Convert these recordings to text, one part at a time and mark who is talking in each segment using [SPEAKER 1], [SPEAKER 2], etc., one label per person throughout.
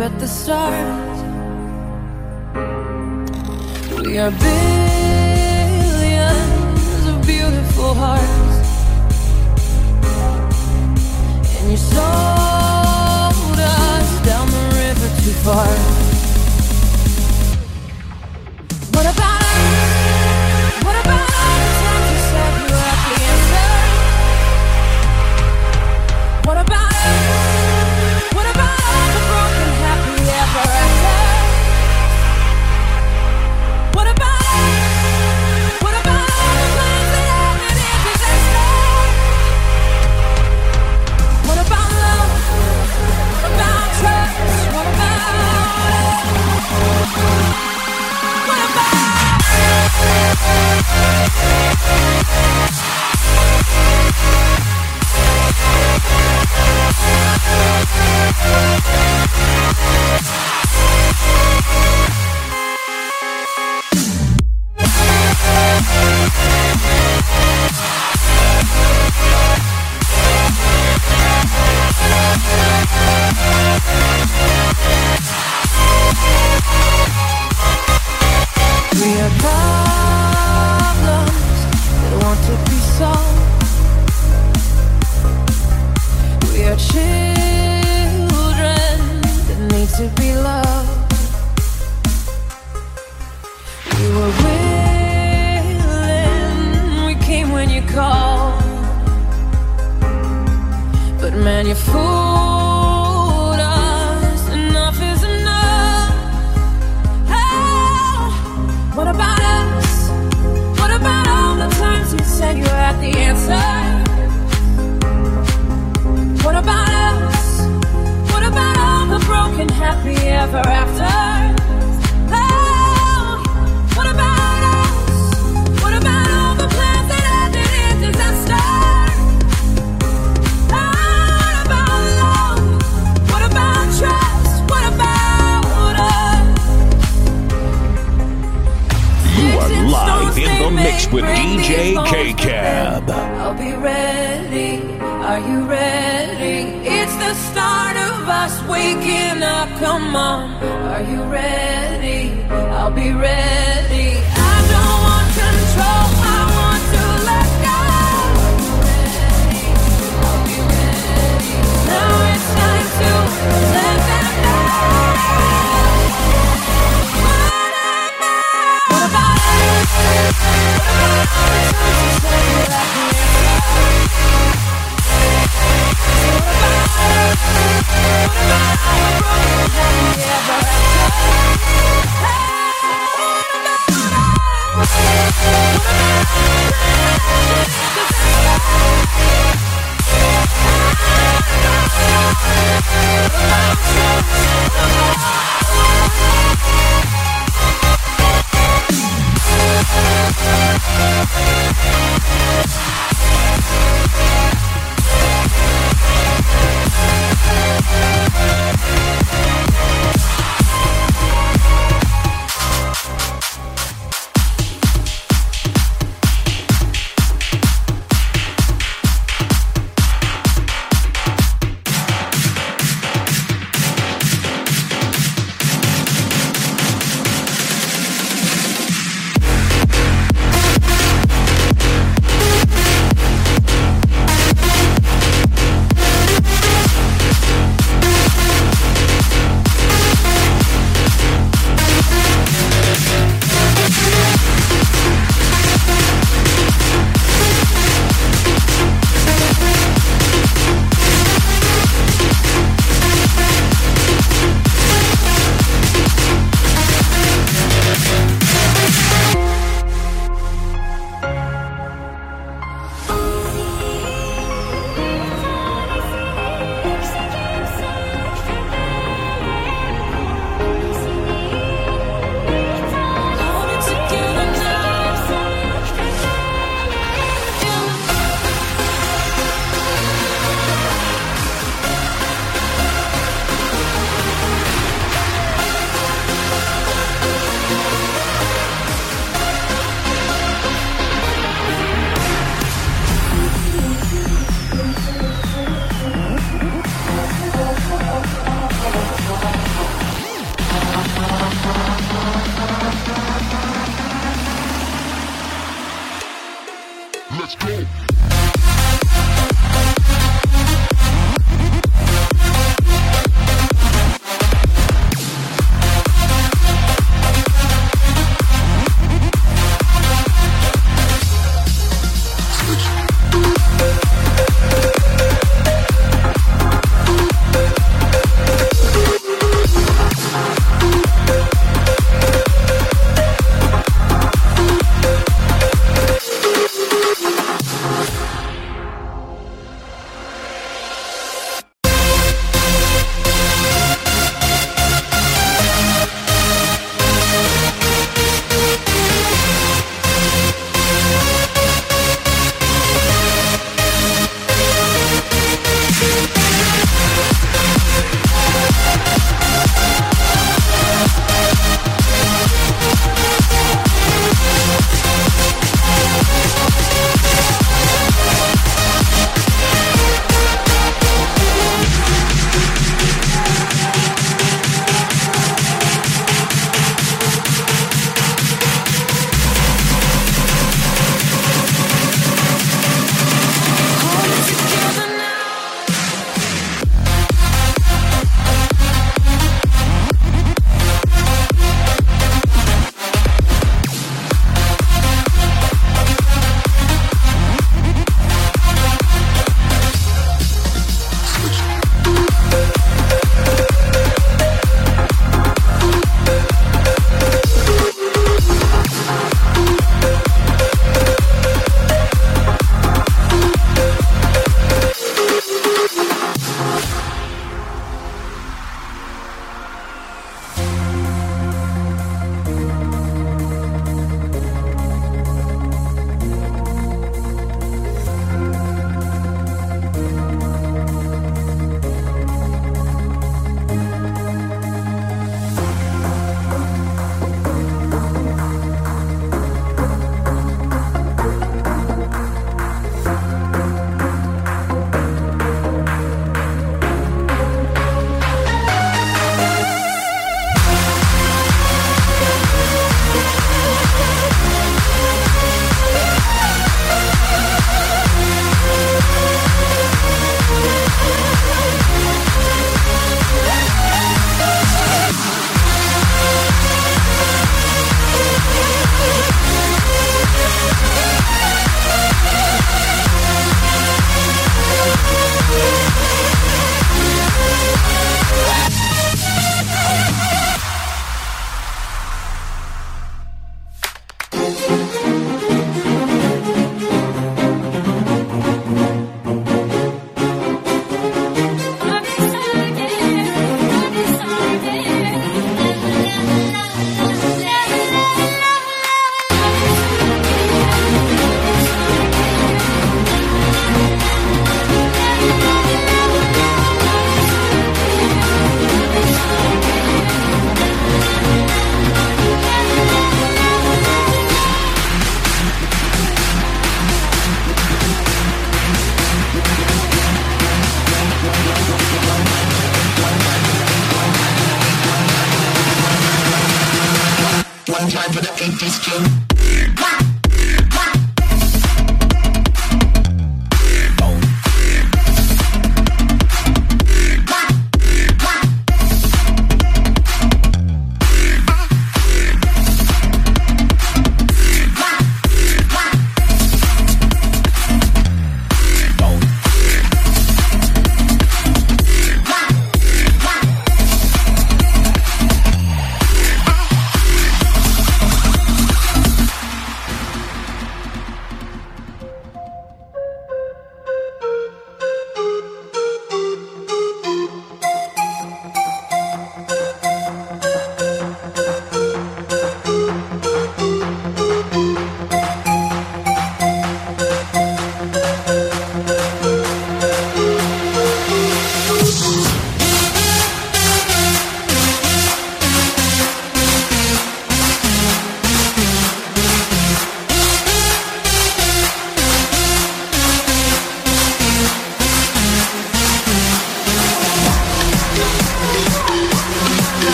[SPEAKER 1] at the start, We are big. Are you ready? It's the start of us waking up. Come on, are you ready? I'll be ready. I don't want control. I want to let go. I'll be ready. Now it's time to let. What about it? What about
[SPEAKER 2] it? Yeah.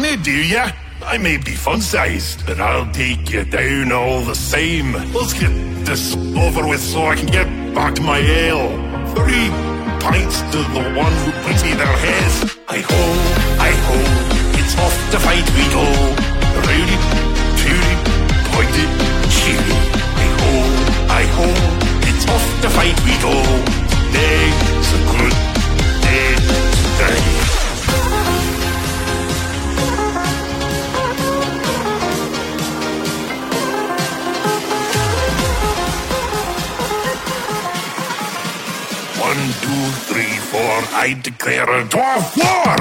[SPEAKER 2] Do ya? I may be fun-sized, but I'll take you down all the same. Let's get this over with so I can get back to my ale. Three pints to the one who brings me their heads. I ho, I ho, it's off the fight we go. Rowdy, tooty, pointy, cheery. I ho, I ho, it's off the fight we go. Day's a good two, three, four, I declare a dwarf war!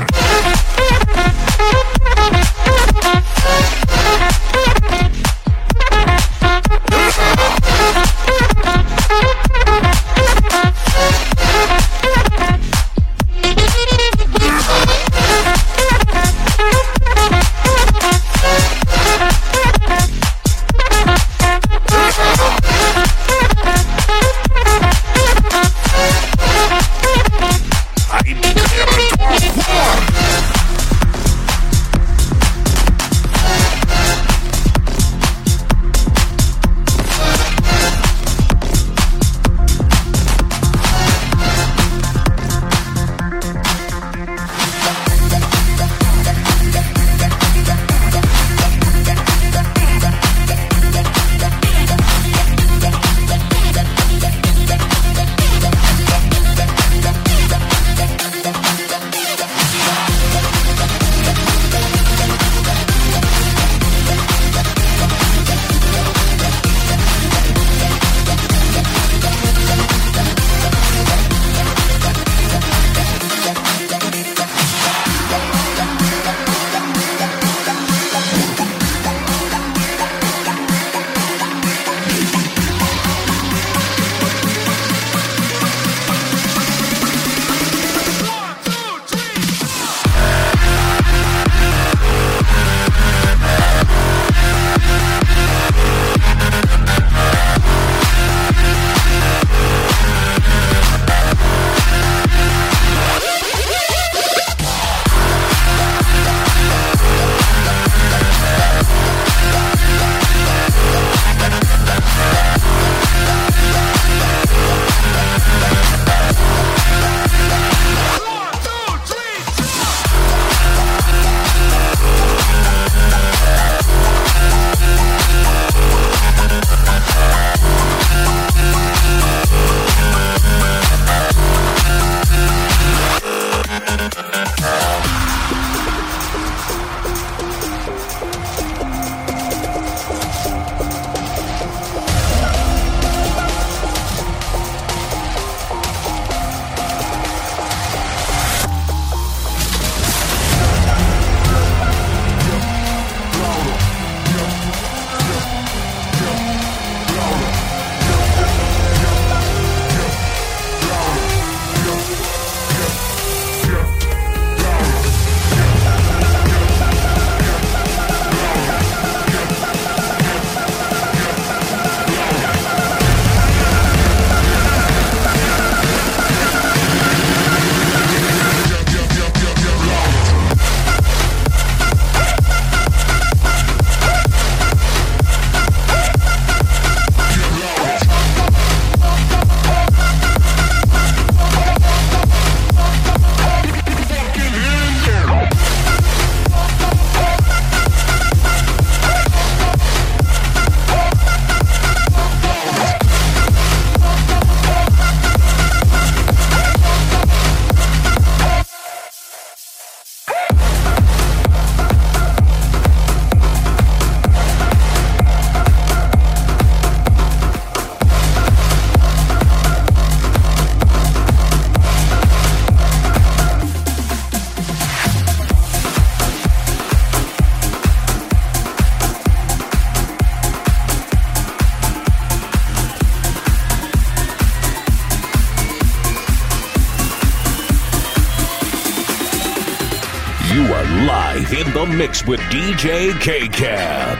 [SPEAKER 3] Live in the mix with DJ K Cab.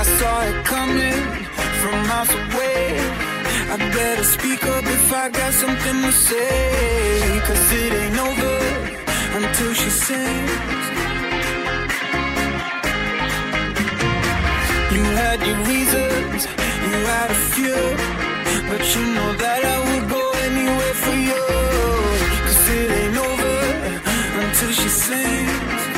[SPEAKER 4] I saw it coming from miles away. I better speak up if I got something to say. Cause it ain't over until she sings. You had your reasons, you had a few, but you know that I would till she sings.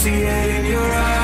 [SPEAKER 4] see it in your eyes.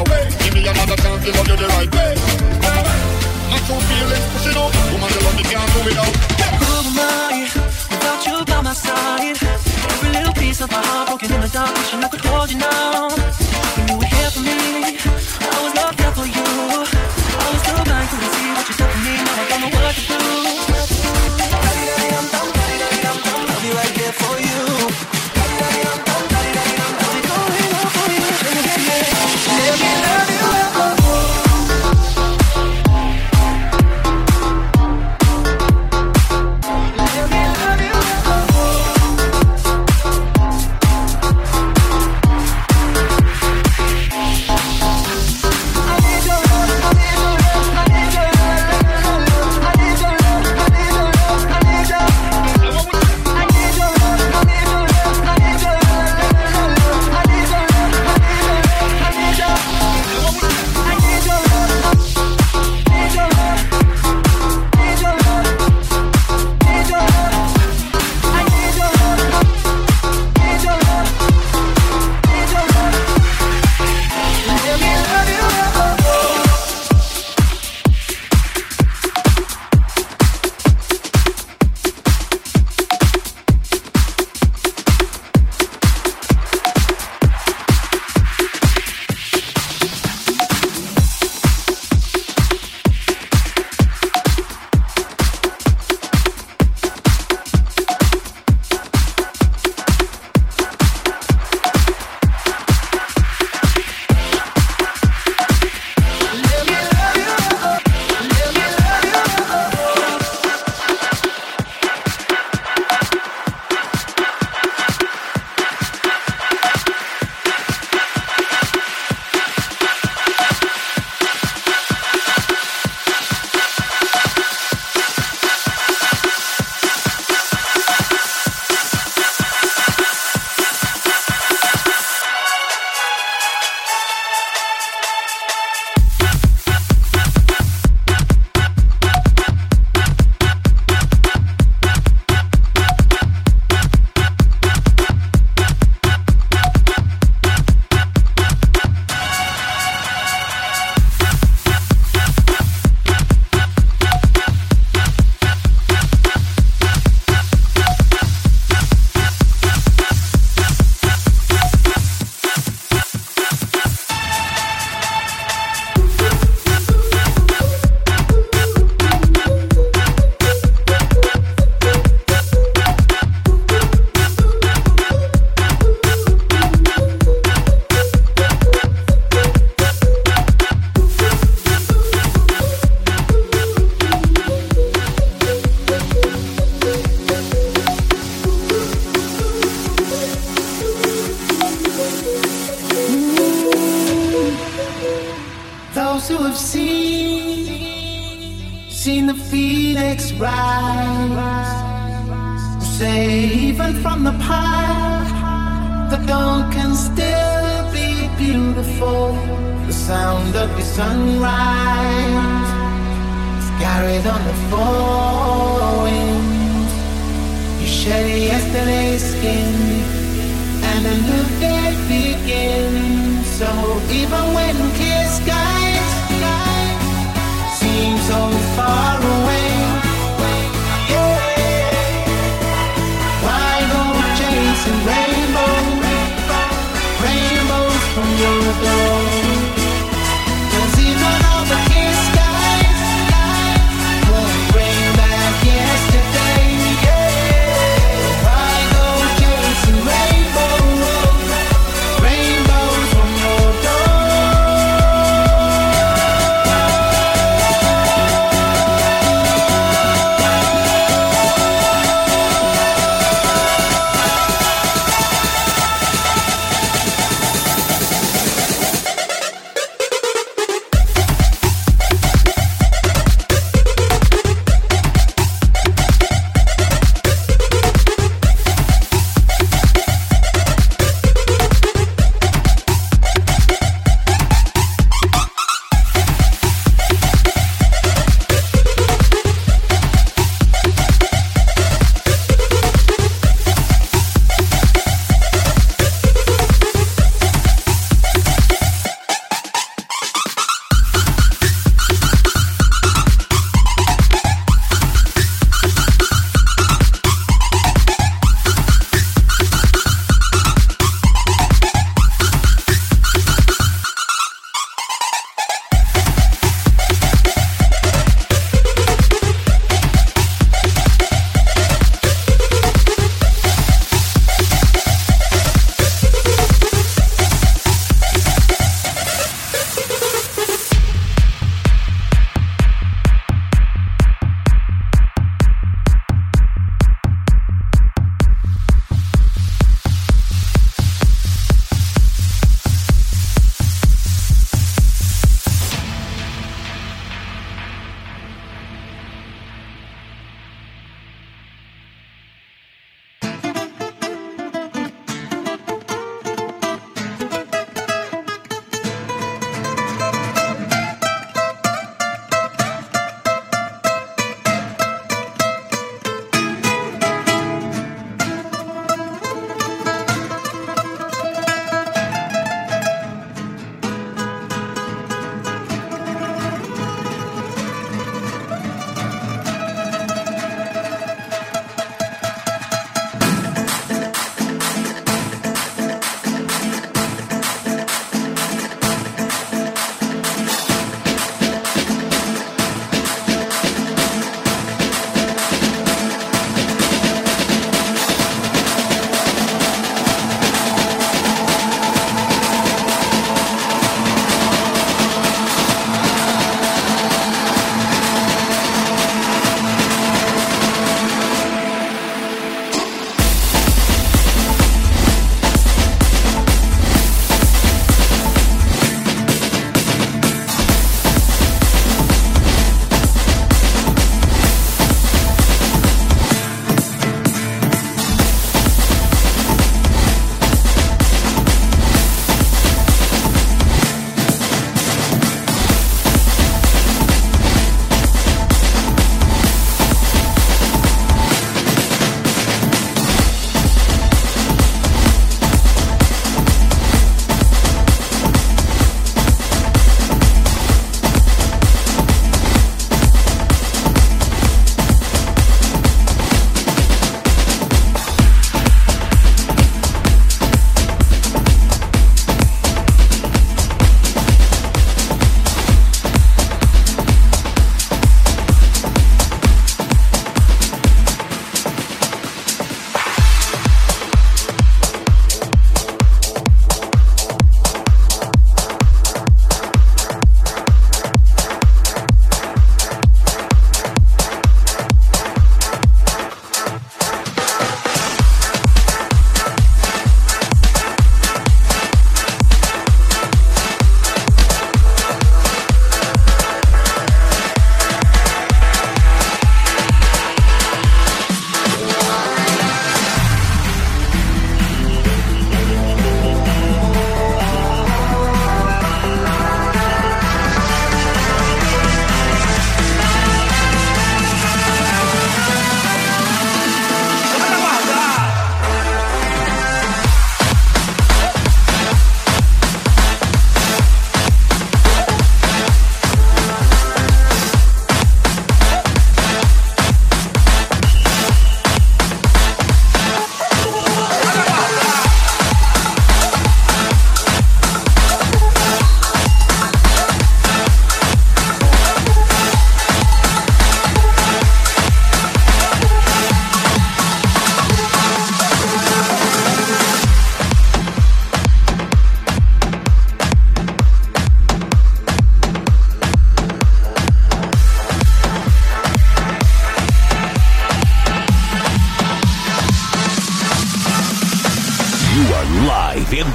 [SPEAKER 5] away. Give me another
[SPEAKER 4] chance
[SPEAKER 6] to love you the right way. My true feelings push it. Woman, you love me can't do without.
[SPEAKER 7] Who am I without you by my side? Every little piece of my heart broken in the dark, wishing I could hold you now.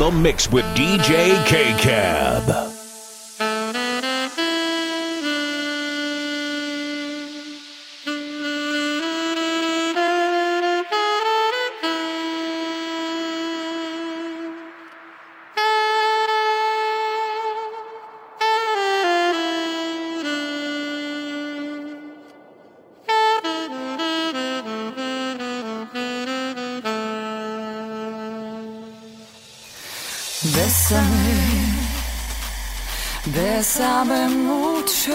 [SPEAKER 8] The
[SPEAKER 3] mix with DJ K
[SPEAKER 1] Bésame, bésame mucho,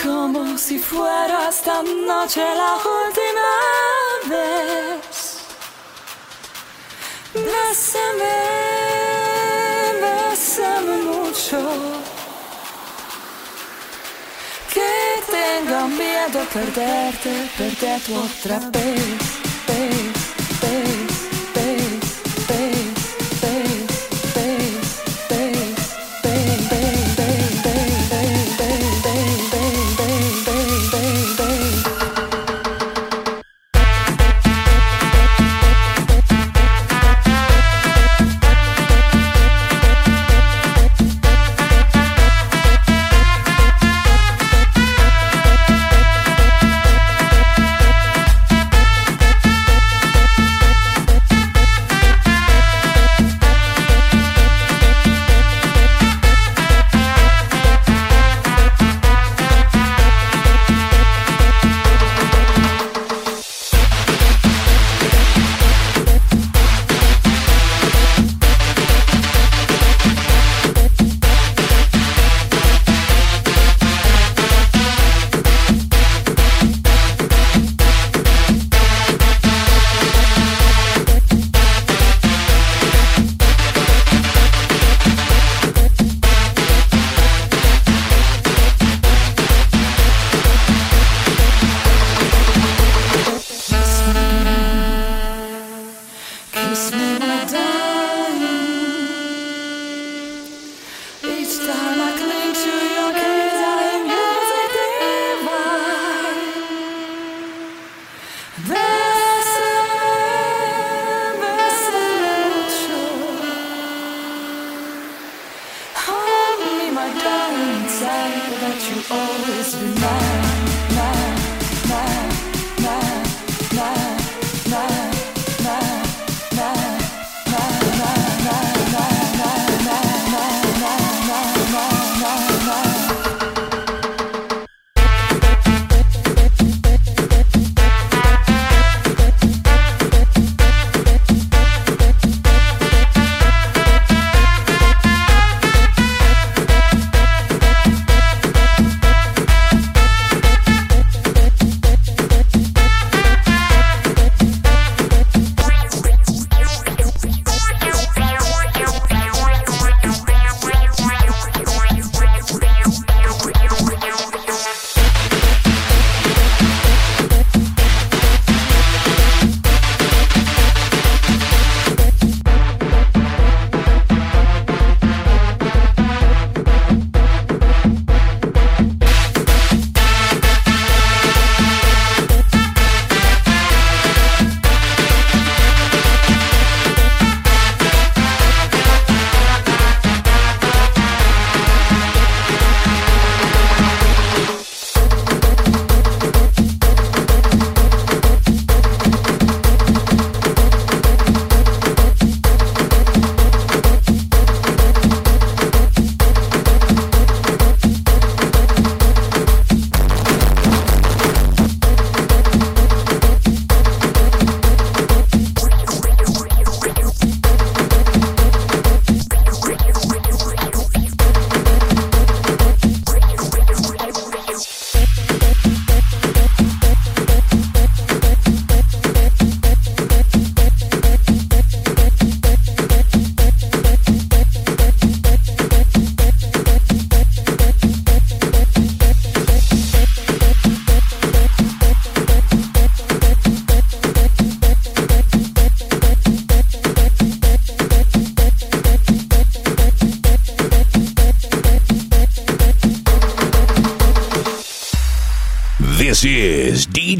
[SPEAKER 1] como si fuera esta noche la última vez. Bésame, bésame mucho, que tengo miedo perderte, perderte otra vez,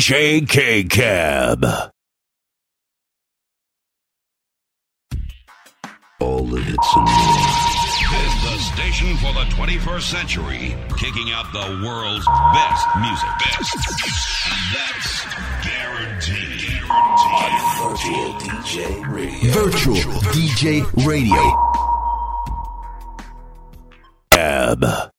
[SPEAKER 3] is DJ K Cab.
[SPEAKER 9] All the hits and more.
[SPEAKER 10] This the station for the 21st century, kicking out the world's best music. Best. That's guaranteed.
[SPEAKER 9] on Virtual DJ Radio. Virtual DJ Radio. Ab.